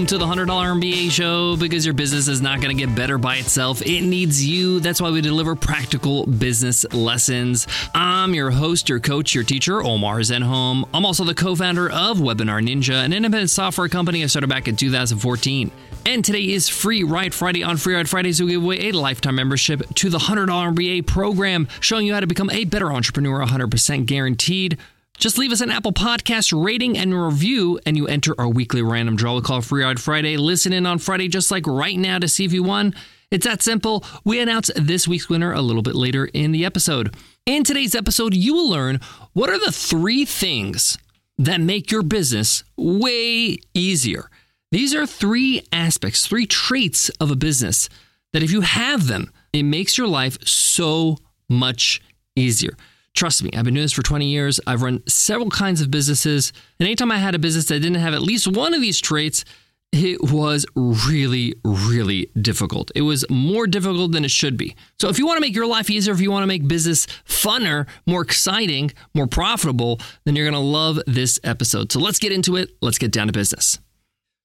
Welcome to the $100 MBA show because your business is not going to get better by itself. It needs you. That's why we deliver practical business lessons. I'm your host, your coach, your teacher, Omar Zenhom. I'm also the co founder of Webinar Ninja, an independent software company I started back in 2014. And today is Free Ride Friday. On Free Ride Fridays, we give away a lifetime membership to the $100 MBA program, showing you how to become a better entrepreneur 100% guaranteed. Just leave us an Apple Podcast rating and review, and you enter our weekly random draw we call Free Ride Friday. Listen in on Friday, just like right now, to see if you won. It's that simple. We announce this week's winner a little bit later in the episode. In today's episode, you will learn what are the three things that make your business way easier. These are three aspects, three traits of a business that if you have them, it makes your life so much easier. Trust me, I've been doing this for 20 years. I've run several kinds of businesses. And anytime I had a business that didn't have at least one of these traits, it was really, really difficult. It was more difficult than it should be. So, if you want to make your life easier, if you want to make business funner, more exciting, more profitable, then you're going to love this episode. So, let's get into it. Let's get down to business.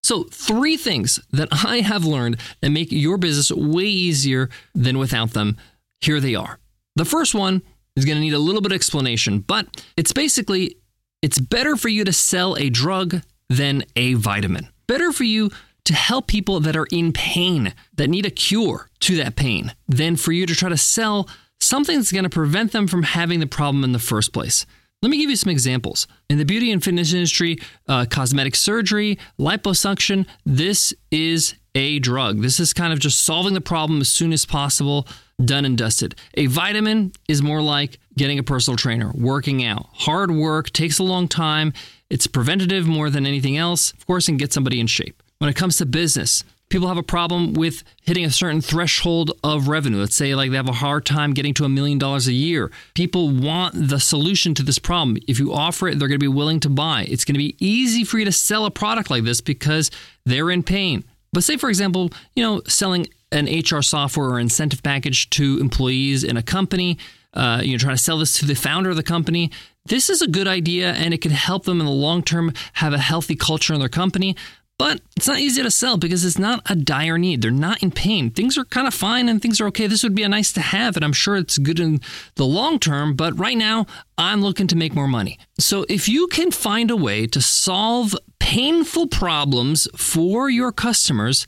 So, three things that I have learned that make your business way easier than without them. Here they are. The first one is going to need a little bit of explanation, but it's basically it's better for you to sell a drug than a vitamin. Better for you to help people that are in pain, that need a cure to that pain, than for you to try to sell something that's going to prevent them from having the problem in the first place. Let me give you some examples. In the beauty and fitness industry, uh, cosmetic surgery, liposuction, this is a drug. This is kind of just solving the problem as soon as possible, done and dusted. A vitamin is more like getting a personal trainer, working out. Hard work takes a long time. It's preventative more than anything else, of course, and get somebody in shape. When it comes to business, people have a problem with hitting a certain threshold of revenue. Let's say like they have a hard time getting to a million dollars a year. People want the solution to this problem. If you offer it, they're going to be willing to buy. It's going to be easy for you to sell a product like this because they're in pain. But say, for example, you know, selling an HR software or incentive package to employees in a company, uh, you know, trying to sell this to the founder of the company. This is a good idea and it can help them in the long term have a healthy culture in their company. But it's not easy to sell because it's not a dire need. They're not in pain. Things are kind of fine and things are okay. This would be a nice to have, and I'm sure it's good in the long term. But right now, I'm looking to make more money. So if you can find a way to solve painful problems for your customers,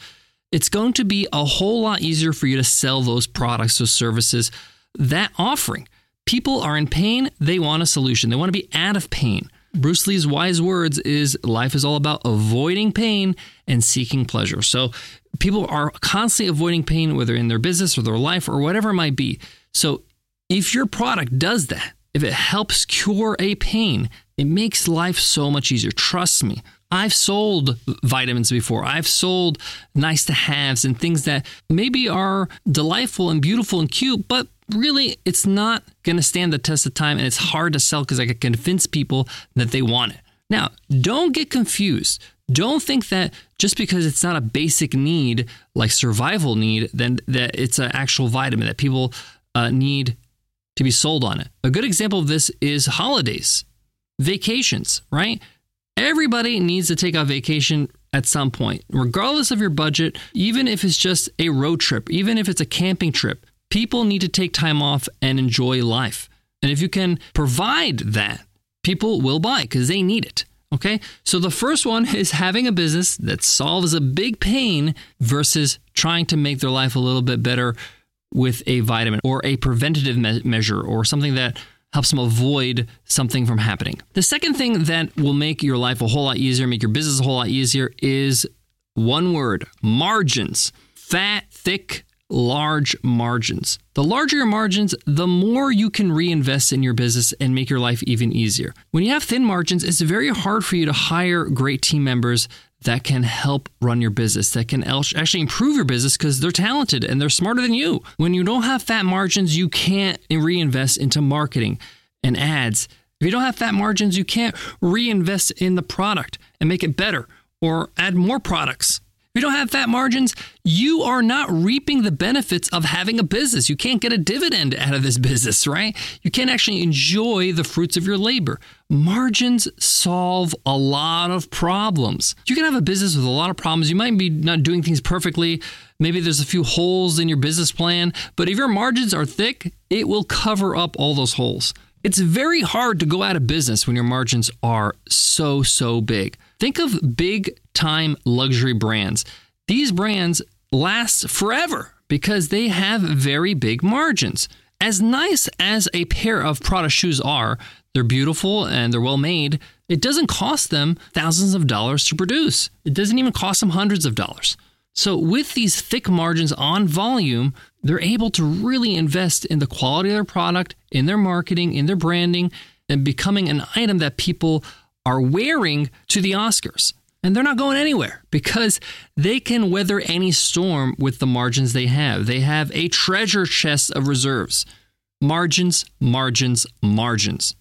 it's going to be a whole lot easier for you to sell those products or services. That offering. People are in pain, they want a solution. They want to be out of pain. Bruce Lee's wise words is life is all about avoiding pain and seeking pleasure. So people are constantly avoiding pain, whether in their business or their life or whatever it might be. So if your product does that, if it helps cure a pain, it makes life so much easier. Trust me. I've sold vitamins before. I've sold nice to haves and things that maybe are delightful and beautiful and cute, but really it's not going to stand the test of time and it's hard to sell because I can convince people that they want it. Now, don't get confused. Don't think that just because it's not a basic need like survival need, then that it's an actual vitamin that people uh, need to be sold on it. A good example of this is holidays, vacations, right? Everybody needs to take a vacation at some point, regardless of your budget, even if it's just a road trip, even if it's a camping trip. people need to take time off and enjoy life. And if you can provide that, people will buy because they need it. Okay. So the first one is having a business that solves a big pain versus trying to make their life a little bit better with a vitamin or a preventative me- measure or something that helps them avoid something from happening. The second thing that will make your life a whole lot easier, make your business a whole lot easier is one word margins. Fat, thick, large margins. The larger your margins, the more you can reinvest in your business and make your life even easier. When you have thin margins, it's very hard for you to hire great team members that can help run your business, that can actually improve your business because they're talented and they're smarter than you. When you don't have fat margins, you can't reinvest into marketing and ads. If you don't have fat margins, you can't reinvest in the product and make it better or add more products you don't have fat margins, you are not reaping the benefits of having a business. You can't get a dividend out of this business, right? You can't actually enjoy the fruits of your labor. Margins solve a lot of problems. You can have a business with a lot of problems. You might be not doing things perfectly. Maybe there's a few holes in your business plan, but if your margins are thick, it will cover up all those holes. It's very hard to go out of business when your margins are so, so big. Think of big time luxury brands. These brands last forever because they have very big margins. As nice as a pair of Prada shoes are, they're beautiful and they're well made. It doesn't cost them thousands of dollars to produce. It doesn't even cost them hundreds of dollars. So, with these thick margins on volume, they're able to really invest in the quality of their product, in their marketing, in their branding, and becoming an item that people are wearing to the Oscars. And they're not going anywhere because they can weather any storm with the margins they have. They have a treasure chest of reserves. Margins, margins, margins.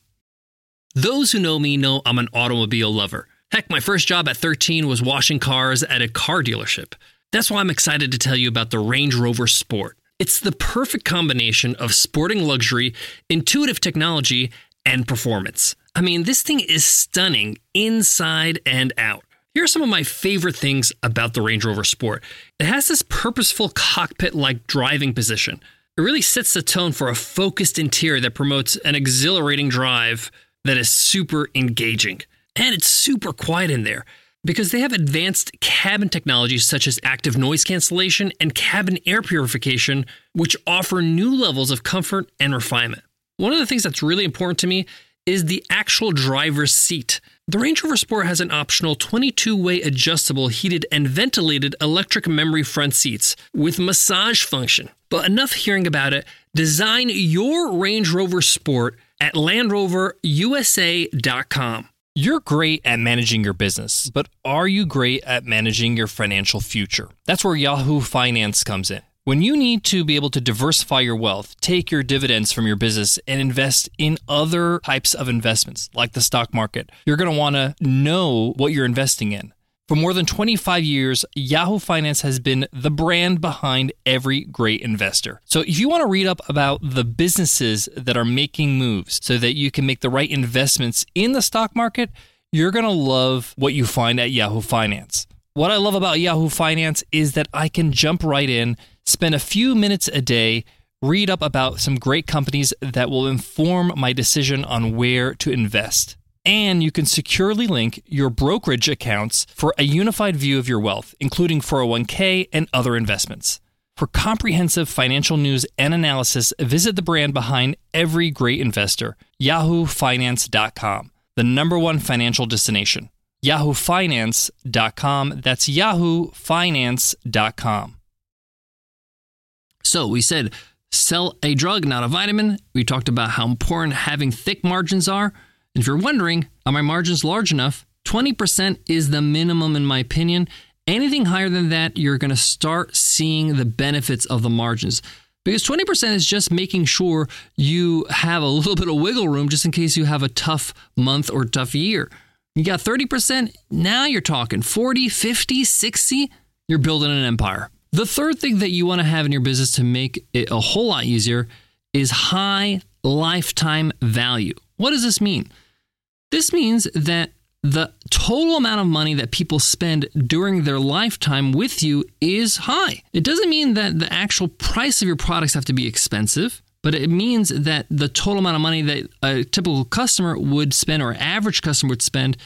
Those who know me know I'm an automobile lover. Heck, my first job at 13 was washing cars at a car dealership. That's why I'm excited to tell you about the Range Rover Sport. It's the perfect combination of sporting luxury, intuitive technology, and performance. I mean, this thing is stunning inside and out. Here are some of my favorite things about the Range Rover Sport. It has this purposeful cockpit like driving position. It really sets the tone for a focused interior that promotes an exhilarating drive that is super engaging. And it's super quiet in there because they have advanced cabin technologies such as active noise cancellation and cabin air purification, which offer new levels of comfort and refinement. One of the things that's really important to me is the actual driver's seat. The Range Rover Sport has an optional 22 way adjustable, heated, and ventilated electric memory front seats with massage function. But enough hearing about it. Design your Range Rover Sport at LandRoverUSA.com. You're great at managing your business, but are you great at managing your financial future? That's where Yahoo Finance comes in. When you need to be able to diversify your wealth, take your dividends from your business and invest in other types of investments like the stock market, you're going to want to know what you're investing in. For more than 25 years, Yahoo Finance has been the brand behind every great investor. So if you want to read up about the businesses that are making moves so that you can make the right investments in the stock market, you're going to love what you find at Yahoo Finance. What I love about Yahoo Finance is that I can jump right in spend a few minutes a day, read up about some great companies that will inform my decision on where to invest. And you can securely link your brokerage accounts for a unified view of your wealth, including 401k and other investments. For comprehensive financial news and analysis, visit the brand behind every great investor, yahoofinance.com, the number one financial destination. yahoofinance.com. That's yahoofinance.com. So we said sell a drug, not a vitamin. We talked about how important having thick margins are. And if you're wondering, are my margins large enough? 20% is the minimum, in my opinion. Anything higher than that, you're going to start seeing the benefits of the margins. Because 20% is just making sure you have a little bit of wiggle room just in case you have a tough month or tough year. You got 30%, now you're talking 40, 50, 60, you're building an empire. The third thing that you want to have in your business to make it a whole lot easier is high lifetime value. What does this mean? This means that the total amount of money that people spend during their lifetime with you is high. It doesn't mean that the actual price of your products have to be expensive, but it means that the total amount of money that a typical customer would spend or average customer would spend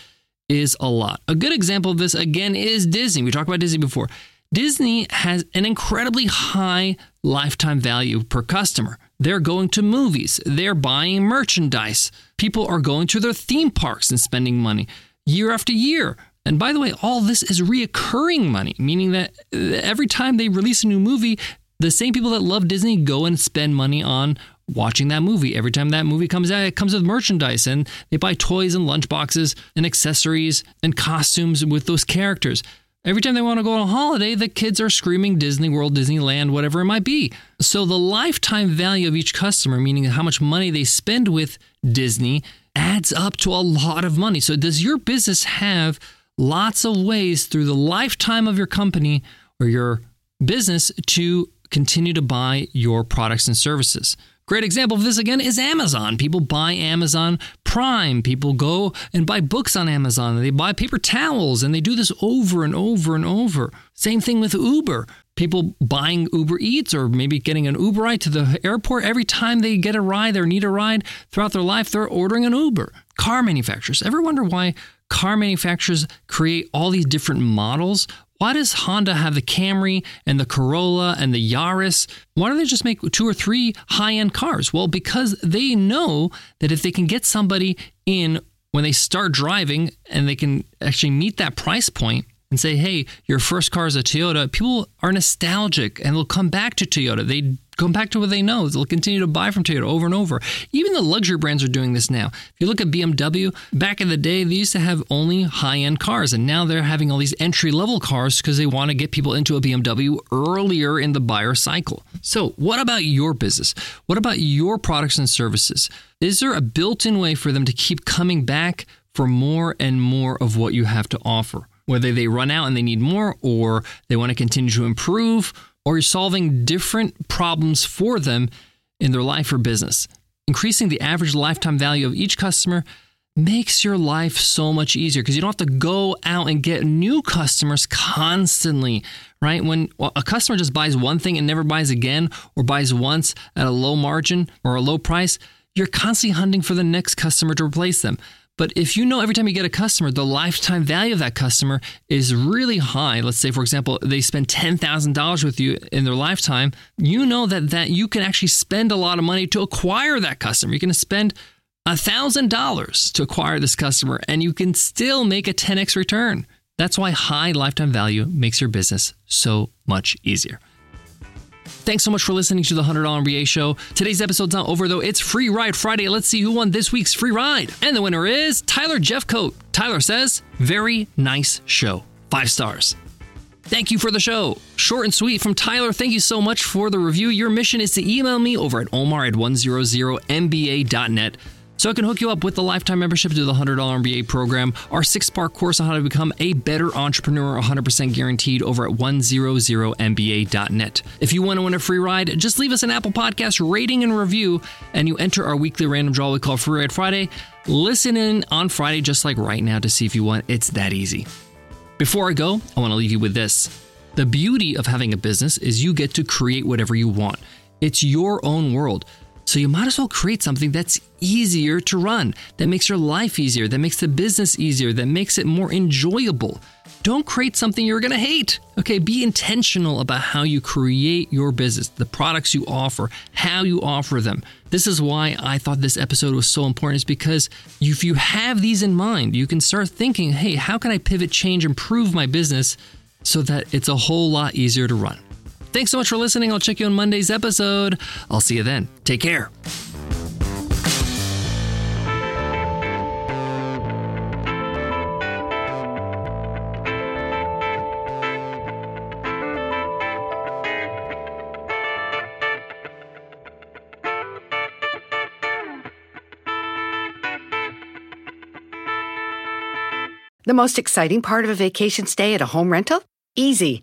is a lot. A good example of this again is Disney. We talked about Disney before. Disney has an incredibly high lifetime value per customer. They're going to movies, they're buying merchandise. People are going to their theme parks and spending money year after year. And by the way, all this is reoccurring money, meaning that uh, every time they release a new movie, the same people that love Disney go and spend money on watching that movie. Every time that movie comes out, it comes with merchandise and they buy toys and lunchboxes and accessories and costumes with those characters. Every time they want to go on a holiday, the kids are screaming Disney World, Disneyland, whatever it might be. So the lifetime value of each customer, meaning how much money they spend with Disney, adds up to a lot of money. So does your business have lots of ways through the lifetime of your company or your business to continue to buy your products and services? Great example of this again is Amazon. People buy Amazon Prime. People go and buy books on Amazon. They buy paper towels and they do this over and over and over. Same thing with Uber. People buying Uber Eats or maybe getting an Uber ride to the airport. Every time they get a ride or need a ride throughout their life, they're ordering an Uber. Car manufacturers. Ever wonder why car manufacturers create all these different models? Why does Honda have the Camry and the Corolla and the Yaris? Why don't they just make two or three high end cars? Well, because they know that if they can get somebody in when they start driving and they can actually meet that price point and say, hey, your first car is a Toyota, people are nostalgic and they'll come back to Toyota. They come back to what they know. They'll continue to buy from Toyota over and over. Even the luxury brands are doing this now. If you look at BMW, back in the day, they used to have only high end cars, and now they're having all these entry level cars because they want to get people into a BMW earlier in the buyer cycle. So, what about your business? What about your products and services? Is there a built in way for them to keep coming back for more and more of what you have to offer? Whether they run out and they need more, or they want to continue to improve, or you're solving different problems for them in their life or business. Increasing the average lifetime value of each customer makes your life so much easier because you don't have to go out and get new customers constantly, right? When a customer just buys one thing and never buys again or buys once at a low margin or a low price, you're constantly hunting for the next customer to replace them. But if you know every time you get a customer, the lifetime value of that customer is really high. Let's say, for example, they spend $10,000 with you in their lifetime, you know that, that you can actually spend a lot of money to acquire that customer. You're going to spend $1,000 to acquire this customer and you can still make a 10x return. That's why high lifetime value makes your business so much easier. Thanks so much for listening to the $100 MBA show. Today's episode's not over though. It's Free Ride Friday. Let's see who won this week's free ride. And the winner is Tyler Jeffcoat. Tyler says, Very nice show. Five stars. Thank you for the show. Short and sweet from Tyler. Thank you so much for the review. Your mission is to email me over at omar at 100mba.net so I can hook you up with the lifetime membership to the $100 MBA program, our six part course on how to become a better entrepreneur, 100% guaranteed over at 100mba.net. If you want to win a free ride, just leave us an Apple Podcast rating and review, and you enter our weekly random draw we call Free Ride Friday. Listen in on Friday, just like right now, to see if you want. It's that easy. Before I go, I want to leave you with this. The beauty of having a business is you get to create whatever you want. It's your own world. So you might as well create something that's easier to run, that makes your life easier, that makes the business easier, that makes it more enjoyable. Don't create something you're going to hate. Okay, be intentional about how you create your business, the products you offer, how you offer them. This is why I thought this episode was so important is because if you have these in mind, you can start thinking, "Hey, how can I pivot, change, improve my business so that it's a whole lot easier to run?" Thanks so much for listening. I'll check you on Monday's episode. I'll see you then. Take care. The most exciting part of a vacation stay at a home rental? Easy.